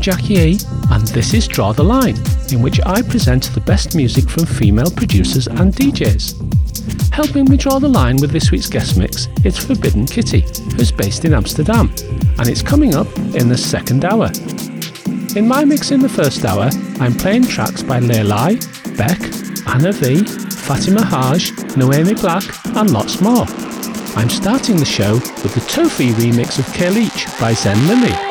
Jackie E, and this is Draw the Line, in which I present the best music from female producers and DJs. Helping me draw the line with this week's guest mix is Forbidden Kitty, who's based in Amsterdam, and it's coming up in the second hour. In my mix in the first hour, I'm playing tracks by Leilai, Beck, Anna V, Fatima Haj, Noemi Black, and lots more. I'm starting the show with the Tofi remix of Kelich by Zen Lily.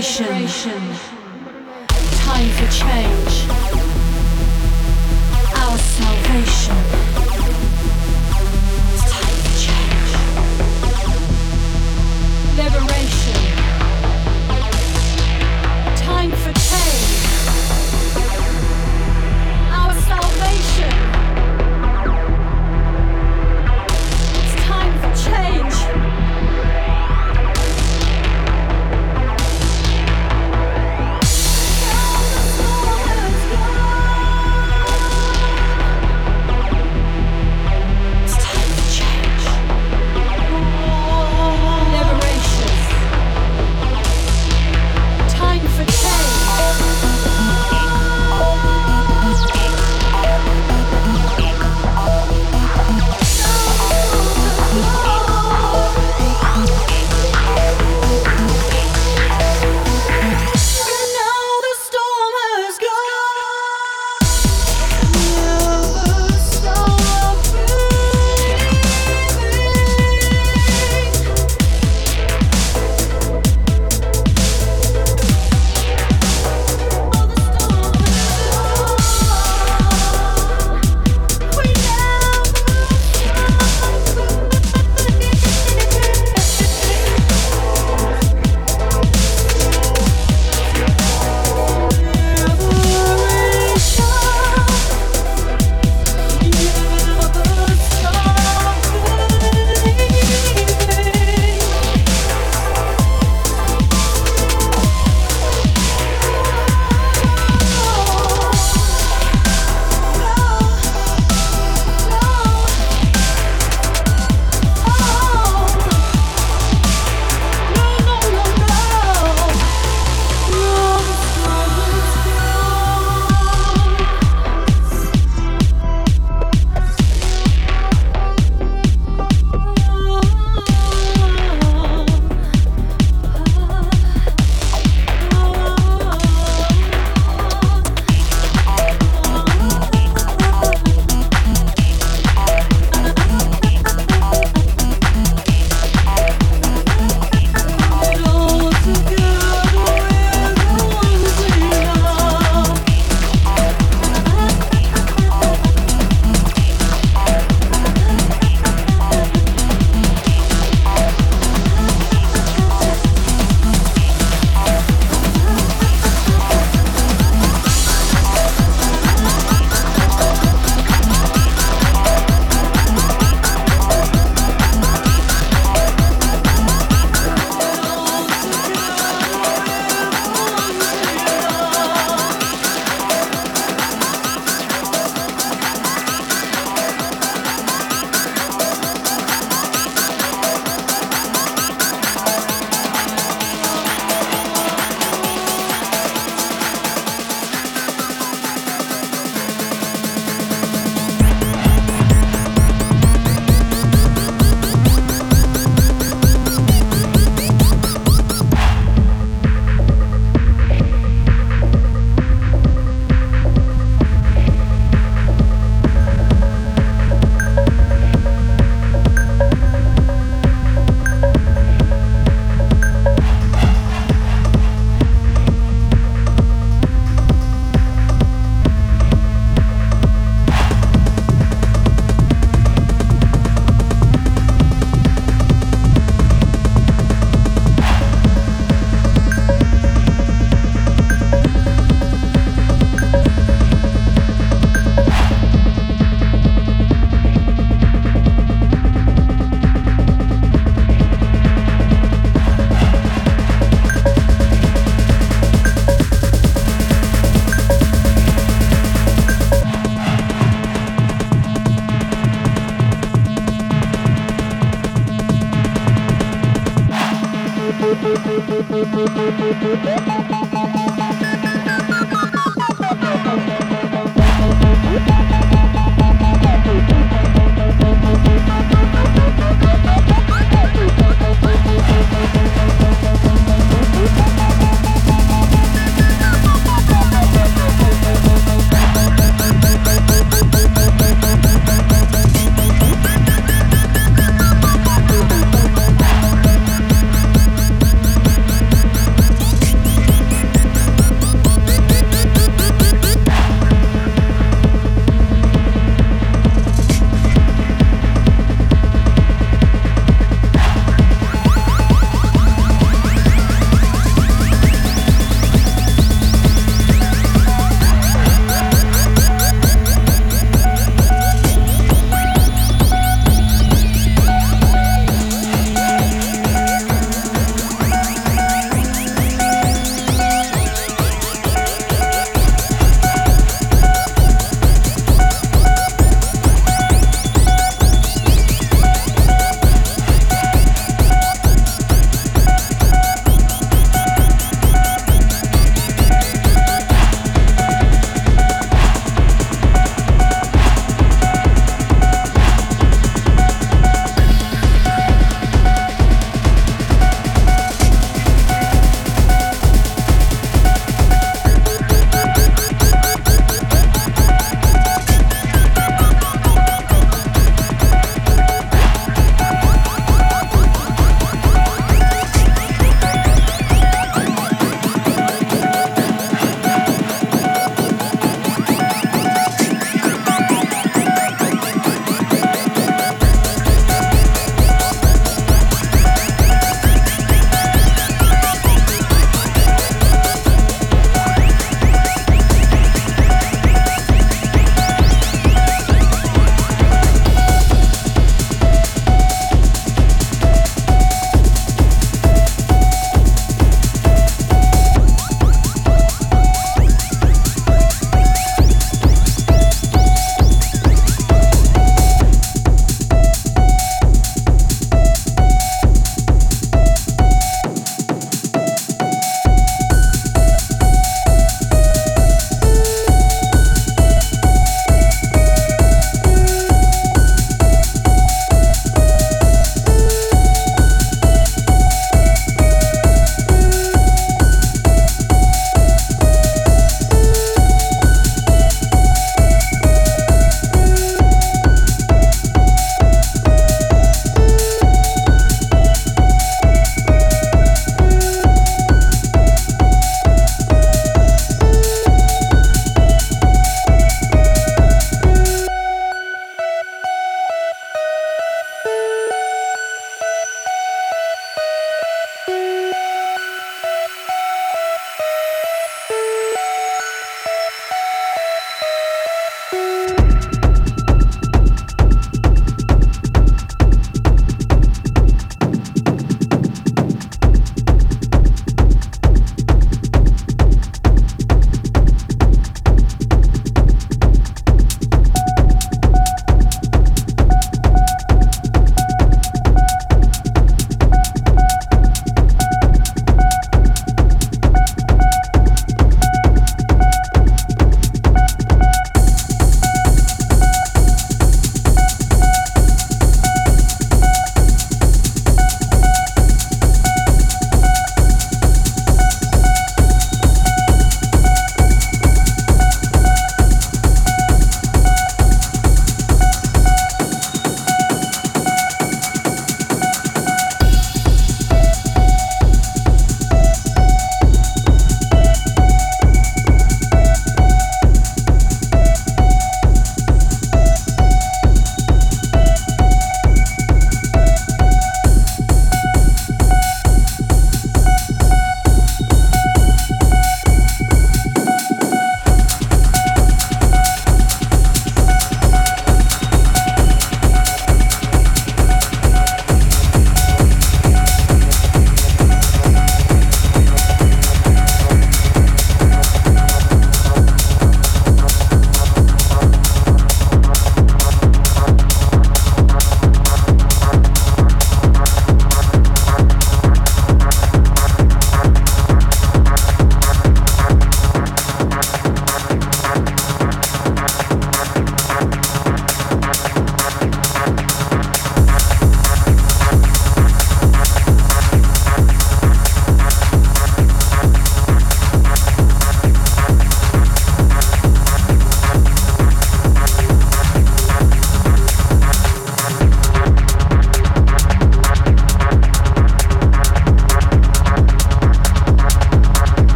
generation.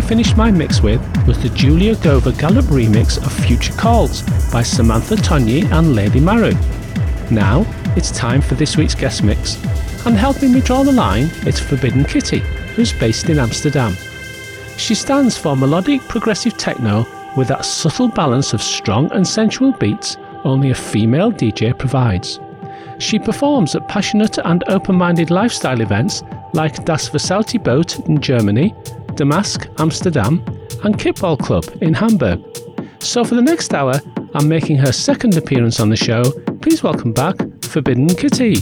I finished my mix with was the Julia Gover Gallup remix of Future Calls by Samantha Tonyi and Lady Maru. Now, it's time for this week's guest mix, and helping me draw the line, it's Forbidden Kitty, who's based in Amsterdam. She stands for melodic progressive techno with that subtle balance of strong and sensual beats only a female DJ provides. She performs at passionate and open minded lifestyle events like Das Versailles Boat in Germany, Damask, Amsterdam, and Kickball Club in Hamburg. So for the next hour, I'm making her second appearance on the show. Please welcome back Forbidden Kitty.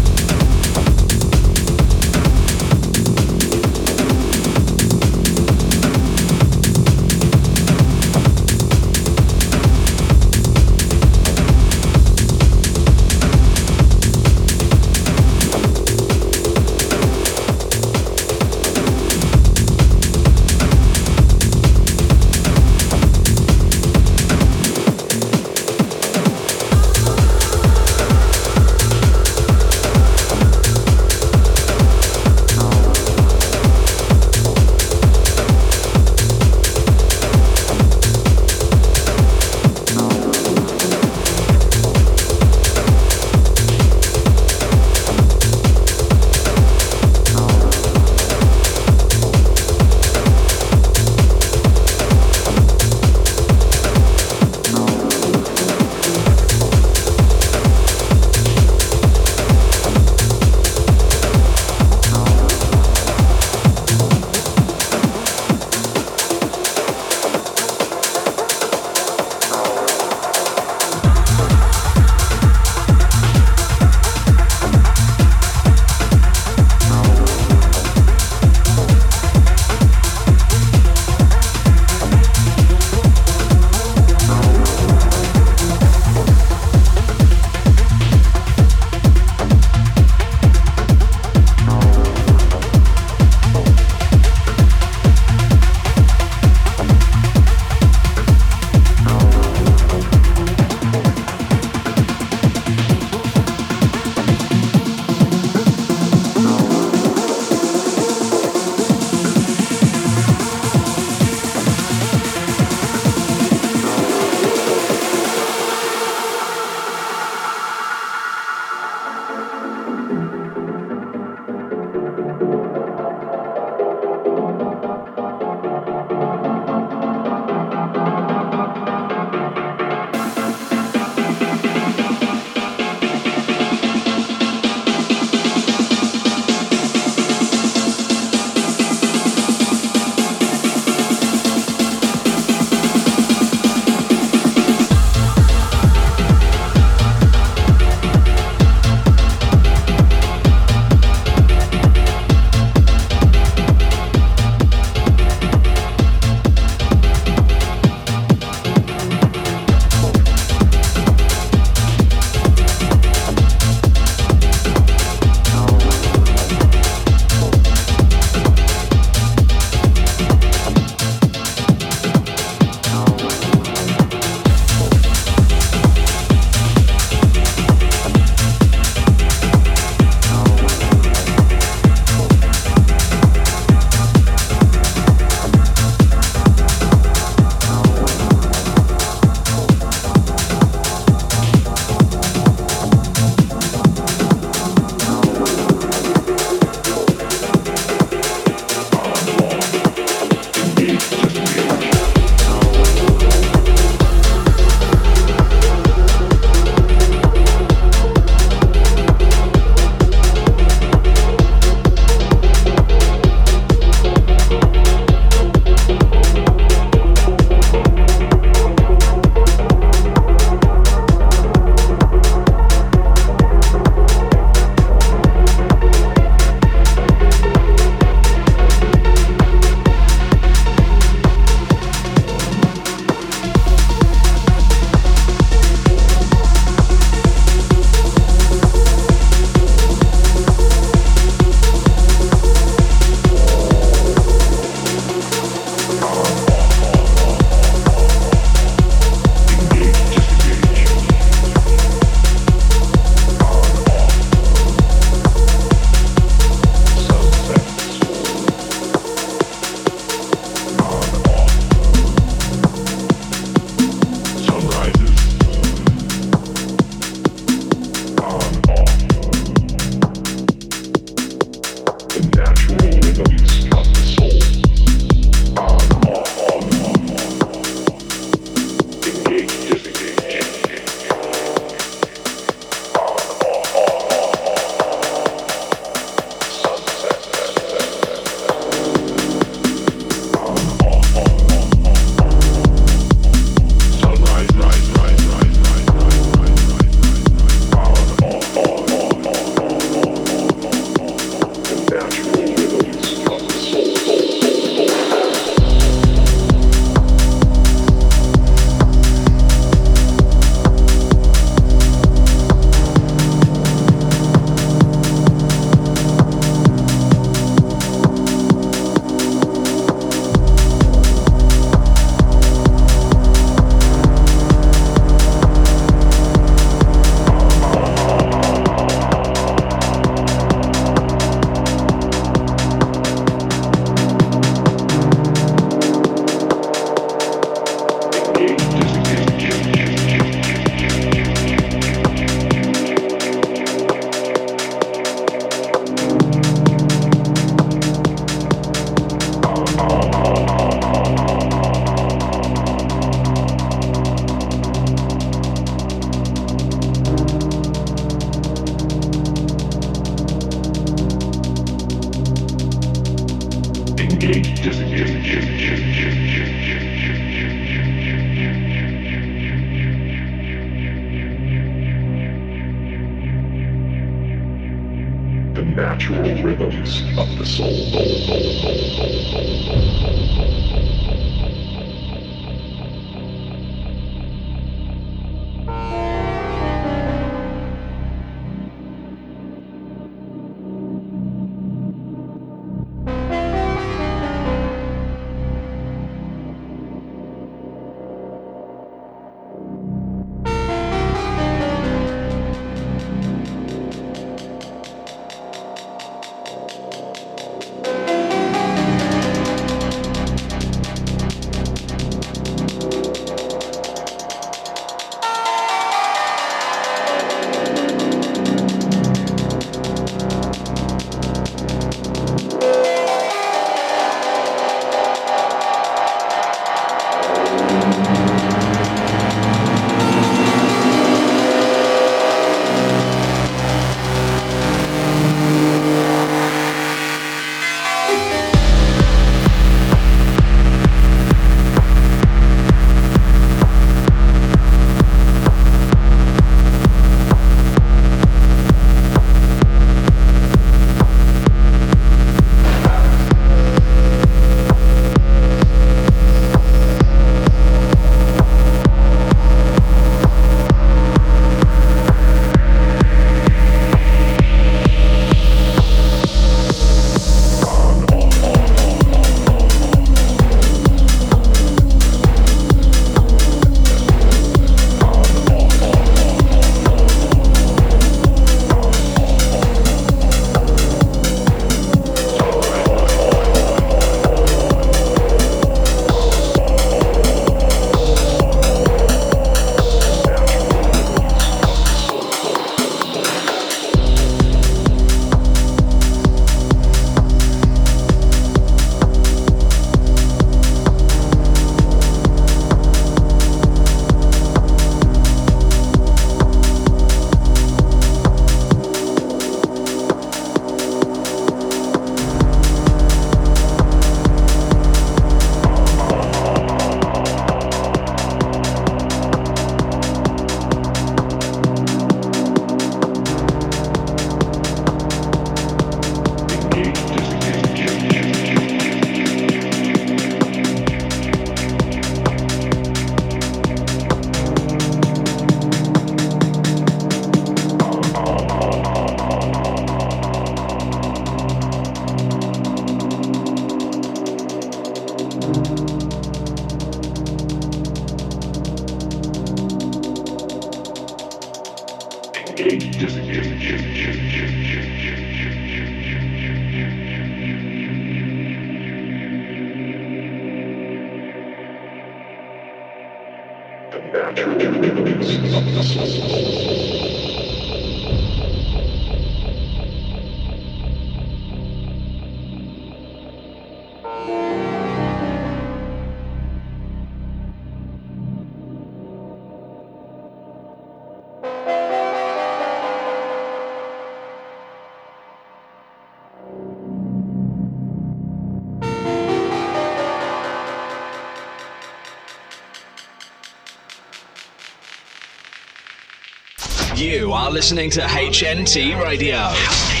You are listening to HNT Radio.